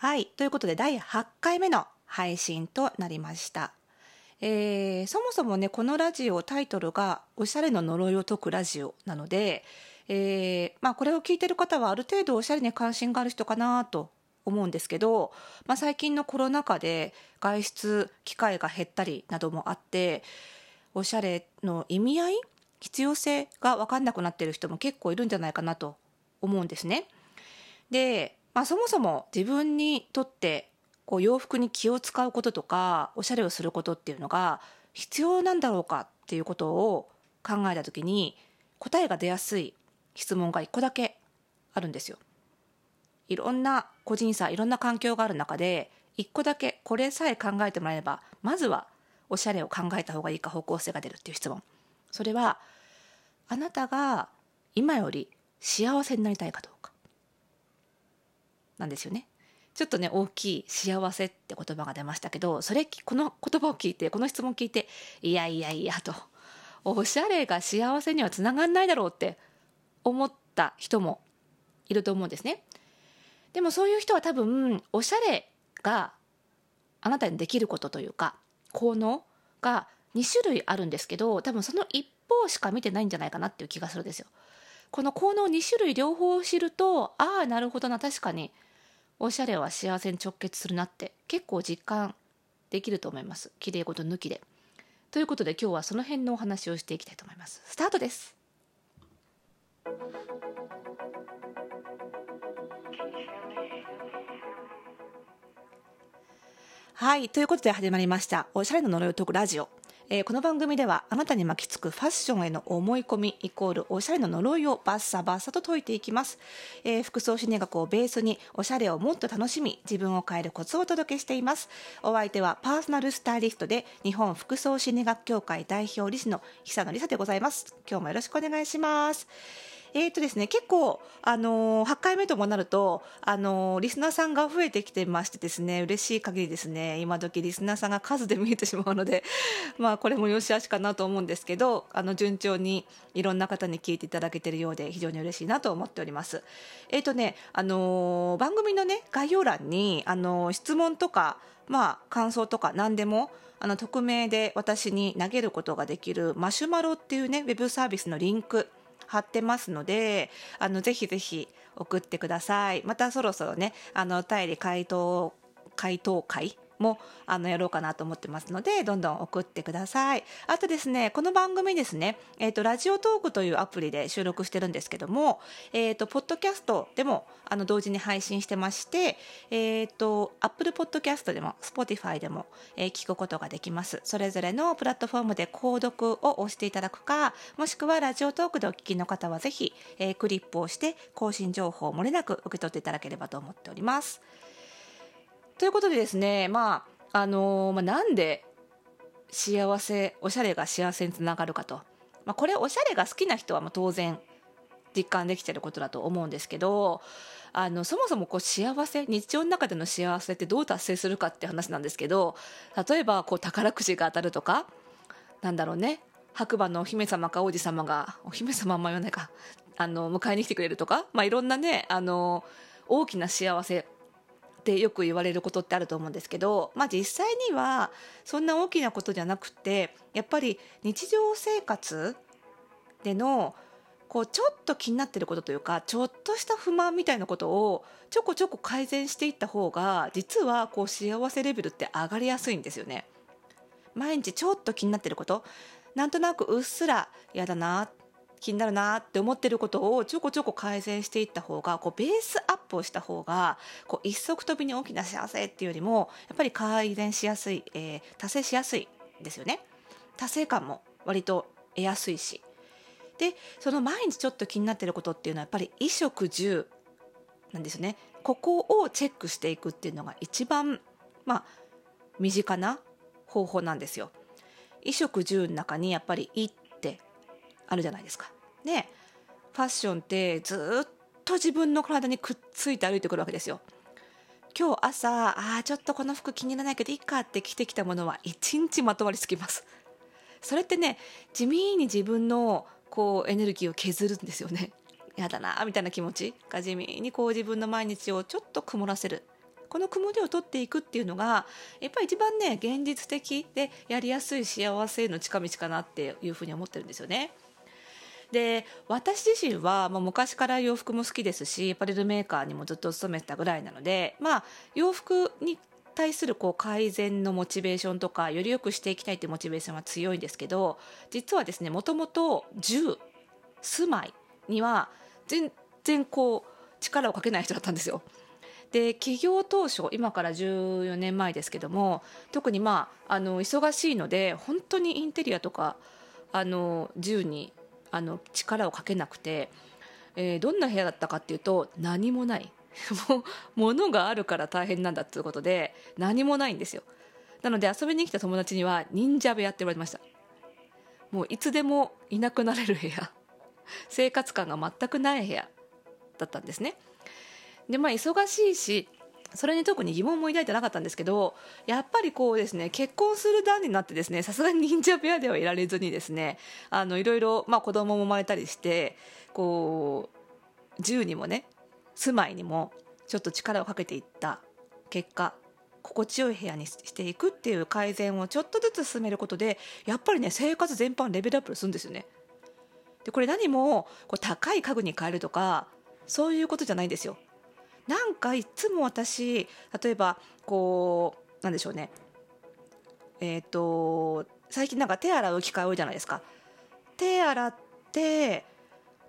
はい。ということで、第8回目の配信となりました。えーそもそもね、このラジオ、タイトルが、おしゃれの呪いを解くラジオなので、えーまあ、これを聞いてる方は、ある程度おしゃれに関心がある人かなと思うんですけど、まあ、最近のコロナ禍で外出機会が減ったりなどもあって、おしゃれの意味合い必要性が分かんなくなってる人も結構いるんじゃないかなと思うんですね。で、まあ、そもそも自分にとってこう洋服に気を使うこととかおしゃれをすることっていうのが必要なんだろうかっていうことを考えた時に答えが出やすい質問が一個だけあるんですよ。いろんな個人差いろんな環境がある中で一個だけこれさえ考えてもらえればまずはおしゃれを考えた方がいいか方向性が出るっていう質問それはあなたが今より幸せになりたいかどうかなんですよねちょっとね大きい幸せって言葉が出ましたけどそれこの言葉を聞いてこの質問を聞いていやいやいやとおしゃれが幸せにはつながんないだろうって思った人もいると思うんですねでもそういう人は多分おしゃれがあなたにできることというか効能が2種類あるんですけど多分その一方しか見てないんじゃないかなっていう気がするんですよ。この効能2種類両方知るとああなるほどな確かにおしゃれは幸せに直結するなって結構実感できると思います綺麗事抜きで。ということで今日はその辺のお話をしていきたいと思います。スタートです。はい。ということで始まりました。おしゃれの呪いを解くラジオ。えーこの番組ではあなたに巻きつくファッションへの思い込みイコールおしゃれの呪いをバッサバッサと解いていきます、えー服装心理学をベースにおしゃれをもっと楽しみ自分を変えるコツをお届けしています。お相手はパーソナルスタイリストで日本服装心理学協会代表理事の久野理沙でございます。今日もよろしくお願いします。えーとですね、結構、あのー8回目ともなると、あのーリスナーさんが増えてきてましてですね、嬉しい限りですね、今時リスナーさんが数で見えてしまうので、まあ、これも良し悪しかなと思うんですけど、あの、順調にいろんな方に聞いていただけているようで、非常に嬉しいなと思っております。えーとね、あのー番組のね、概要欄に、あの質問とか、まあ、感想とか何でも、あの、匿名で私に投げることができるマシュマロっていうね、ウェブサービスのリンク、貼ってますので、あの、ぜひぜひ送ってください。またそろそろね、あの、お便り回答、回答会もあのやろうかなと思ってますのでどんどん送ってください。あとですねこの番組ですね、えー、とラジオトークというアプリで収録してるんですけども、えー、とポッドキャストでもあの同時に配信してまして、えー、とアップルポッドキャストでも Spotify でも、えー聞くことができます。それぞれのプラットフォームで購読を押していただくかもしくはラジオトークでお聞きの方はぜひ、えークリップをして更新情報を漏れなく受け取っていただければと思っております。ということでですねまああのーまあ、なんで幸せおしゃれが幸せにつながるかと、まあ、これおしゃれが好きな人はまあ当然実感できてることだと思うんですけどあのそもそもこう幸せ日常の中での幸せってどう達成するかって話なんですけど例えばこう宝くじが当たるとかなんだろうね白馬のお姫様か王子様がお姫様あんま言わないかあの迎えに来てくれるとか、まあ、いろんなねあの大きな幸せってよく言われることってあると思うんですけど、まあ、実際にはそんな大きなことじゃなくてやっぱり日常生活でのこうちょっと気になってることというかちょっとした不満みたいなことをちょこちょこ改善していった方が実はこう幸せレベルって上がりやすいんですよね。毎日ちょっと気になってることなんとなくうっすら嫌だな気になるなって思ってることをちょこちょこ改善していった方がこうベースアップをした方がこう一足飛びに大きな幸せっていうよりもやっぱり改善しやすい、えー達成しやすいですよね。達成感も割と得やすいし。でその毎日ちょっと気になってることっていうのはやっぱり衣食住なんですよね。ここをチェックしていくっていうのが一番まあ身近な方法なんですよ。衣食住の中にやっぱり「い」っあるじゃないですか。ねファッションってずっと自分の体にくっついて歩いてくるわけですよ。今日朝あーちょっとこの服気に入らないけどいいかって着てきたものは一日まとわりつきます。それってね地味に自分のこうエネルギーを削るんですよね。やだなみたいな気持ちが地味にこう自分の毎日をちょっと曇らせるこの曇りを取っていくっていうのがやっぱり一番ね現実的でやりやすい幸せへの近道かなっていうふうに思ってるんですよね。で私自身は、まあ、昔から洋服も好きですしパレルメーカーにもずっと勤めてたぐらいなので、まあ、洋服に対するこう改善のモチベーションとかより良くしていきたいというモチベーションは強いんですけど実はですねもともと住住まいには全然こう力をかけない人だったんですよ。で起業当初今から14年前ですけども特にまああの忙しいので本当にインテリアとかあの銃にあの力をかけなくて、えー、どんな部屋だったかっていうと何もない。もう物があるから大変なんだっていうことで何もないんですよ。なので遊びに来た友達には忍者部屋って言われました。もういつでもいなくなれる部屋。生活感が全くない部屋だったんですね。でまあ忙しいしそれに特に疑問も抱いてなかったんですけどやっぱりこうですね結婚する段になってですねさすがに忍者部屋ではいられずにですねあのいろいろ、まあ、子供も生まれたりしてこう銃にもね住まいにもちょっと力をかけていった結果心地よい部屋にしていくっていう改善をちょっとずつ進めることでやっぱりね生活全般レベルアップするんですよね。でこれ何もこう高い家具に変えるとかそういうことじゃないんですよ。なんかいつも私例えばこうなんでしょうね。えっ、ー、と最近なんか手洗う機会多いじゃないですか。手洗って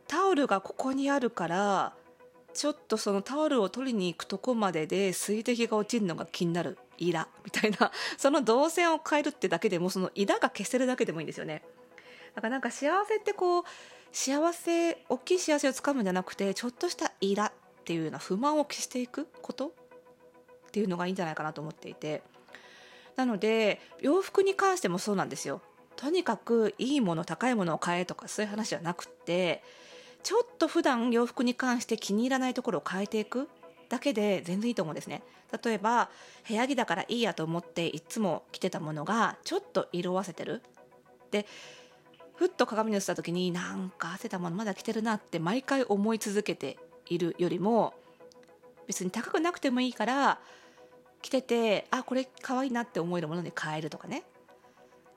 タオルがここにあるからちょっとそのタオルを取りに行くとこまでで水滴が落ちるのが気になる。イラ。みたいな。その動線を変えるってだけでもそのイラが消せるだけでもいいんですよね。だからなんか幸せってこう幸せ大きい幸せをつかむんじゃなくてちょっとしたイラ。っていうような不満を消していくこと？っていうのがいいんじゃないかなと思っていて。なので洋服に関してもそうなんですよ。とにかくいいもの高いものを買えとかそういう話じゃなくってちょっと普段洋服に関して気に入らないところを変えていくだけで全然いいと思うんですね。例えば部屋着だからいいやと思っていつも着てたものがちょっと色あせてる。でふっと鏡に映った時になんか汗たものまだ着てるなって毎回思い続けているよりも別に高くなくてもいいから着ててあこれ可愛いなって思えるものに変えるとかね。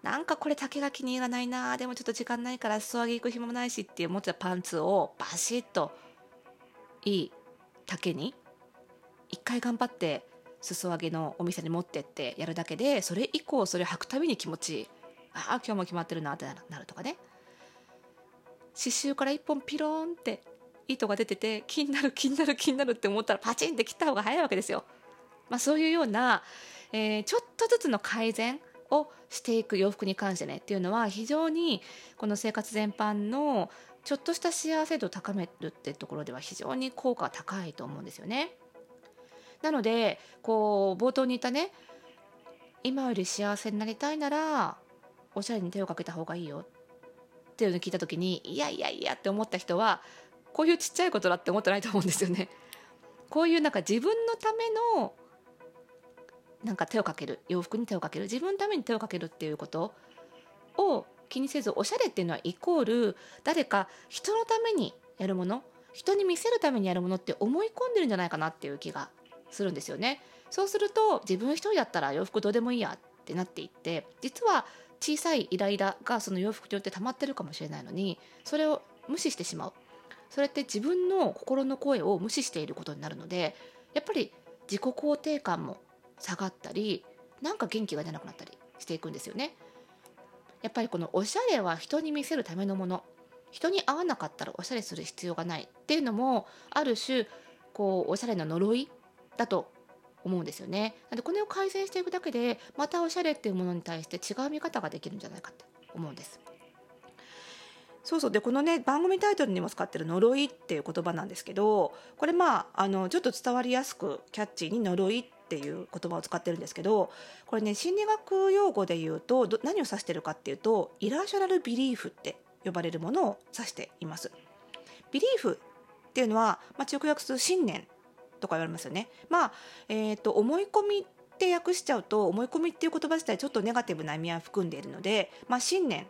なんかこれ丈が気に入らないなでもちょっと時間ないから裾上げ行く暇もないしって思ってたパンツをバシッといい丈に一回頑張って裾上げのお店に持ってってやるだけでそれ以降それ履くたびに気持ちいい。ああ今日も決まってるなってなるとかね。刺繍から一本ピローンって糸が出てて気になる気になる気になるって思ったらパチンって切った方が早いわけですよ。まあ、そういうような、えー、ちょっとずつの改善をしていく洋服に関してねっていうのは非常にこの生活全般のちょっとした幸せ度を高めるってところでは非常に効果高いと思うんですよね。なのでこう冒頭に言ったね今より幸せになりたいならおしゃれに手をかけた方がいいよっていうのを聞いた時にいやいやいやって思った人はこういうちっちゃいことだって思ってないと思うんですよね。こういうなんか自分のためのなんか手をかける洋服に手をかける自分のために手をかけるっていうことを気にせずおしゃれっていうのはイコール誰か人のためにやるもの人に見せるためにやるものって思い込んでるんじゃないかなっていう気がするんですよね。そうすると自分一人だったら洋服どうでもいいやってなっていって実は小さいイライラがその洋服によって溜まってるかもしれないのにそれを無視してしまうそれって自分の心の声を無視していることになるのでやっぱり自己肯定感も下がったりなんか元気が出なくなったりしていくんですよね。やっぱりこのおしゃれは人に見せるためのもの人に合わなかったらおしゃれする必要がないっていうのもある種こうおしゃれな呪いだと思うんですよね。なのでこれを改善していくだけでまたおしゃれっていうものに対して違う見方ができるんじゃないかって思うんです。そうそうでこのね番組タイトルにも使ってる「呪い」っていう言葉なんですけどこれまああのちょっと伝わりやすくキャッチーに「呪い」っていう言葉を使ってるんですけどこれね心理学用語で言うと何を指してるかっていうとイラーショナルビリーフって呼ばれるものを指しています。ビリーフっていうのは、まあ、直訳する信念とか言われますよね。まあえーと、と思い込みって訳しちゃうと思い込みっていう言葉自体ちょっとネガティブな意味合いを含んでいるので、まあ、信念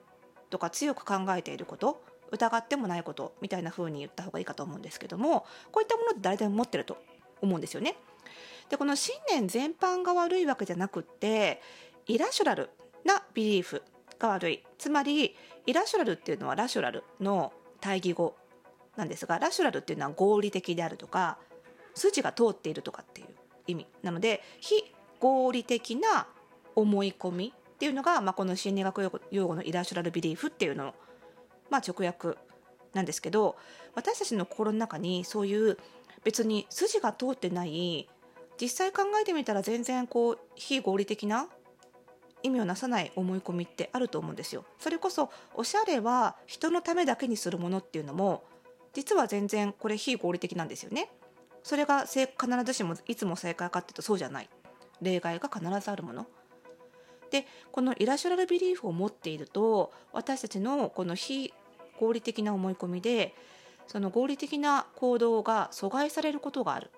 とか強く考えていること疑ってもないことみたいな風に言った方がいいかと思うんですけどもこういったものって誰でも持ってると思うんですよね。でこの信念全般が悪いわけじゃなくってイラシュラルなビリーフが悪いつまりイラシュラルっていうのはラシュラルの対義語なんですがラシュラルっていうのは合理的であるとか筋が通っているとかっていう意味なので非合理的な思い込みっていうのが、まあ、この心理学用語のイラシュラルビリーフっていうのの、まあ、直訳なんですけど私たちの心の中にそういう別に筋が通ってない実際考えてみたら全然こう非合理的な意味をなさない思い込みってあると思うんですよ。それこそおしゃれは人のためだけにするものっていうのも実は全然これ非合理的なんですよね。それが必ずしもいつも正解かっていうとそうじゃない例外が必ずあるもの。でこのイラシュラルビリーフを持っていると私たちのこの非合理的な思い込みでその合理的な行動が阻害されることがある。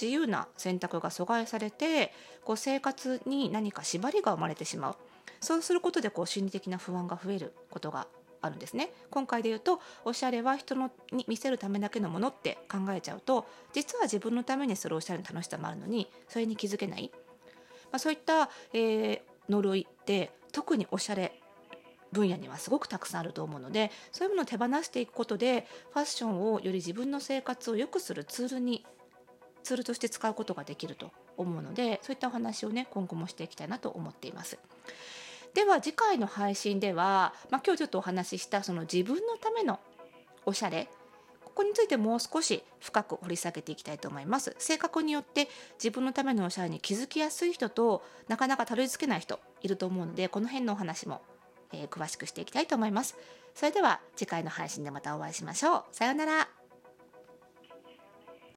自由な選択が阻害されてこう生活に何か縛りが生まれてしまう。そうすることでこう心理的な不安が増えることがあるんですね。今回で言うとおしゃれは人のに見せるためだけのものって考えちゃうと実は自分のためにするおしゃれの楽しさもあるのにそれに気づけない、まあ、そういった、えー、呪いって特におしゃれ分野にはすごくたくさんあると思うのでそういうものを手放していくことでファッションをより自分の生活を良くするツールにツールとして使うことができると思うのでそういったお話をね今後もしていきたいなと思っています。では次回の配信では、まあ、今日ちょっとお話ししたその自分のためのおしゃれここについてもう少し深く掘り下げていきたいと思います。性格によって自分のためのおしゃれに気づきやすい人となかなかたどり着けない人いると思うのでこの辺のお話も、えー、詳しくしていきたいと思います。それでは次回の配信でまたお会いしましょう。さようなら。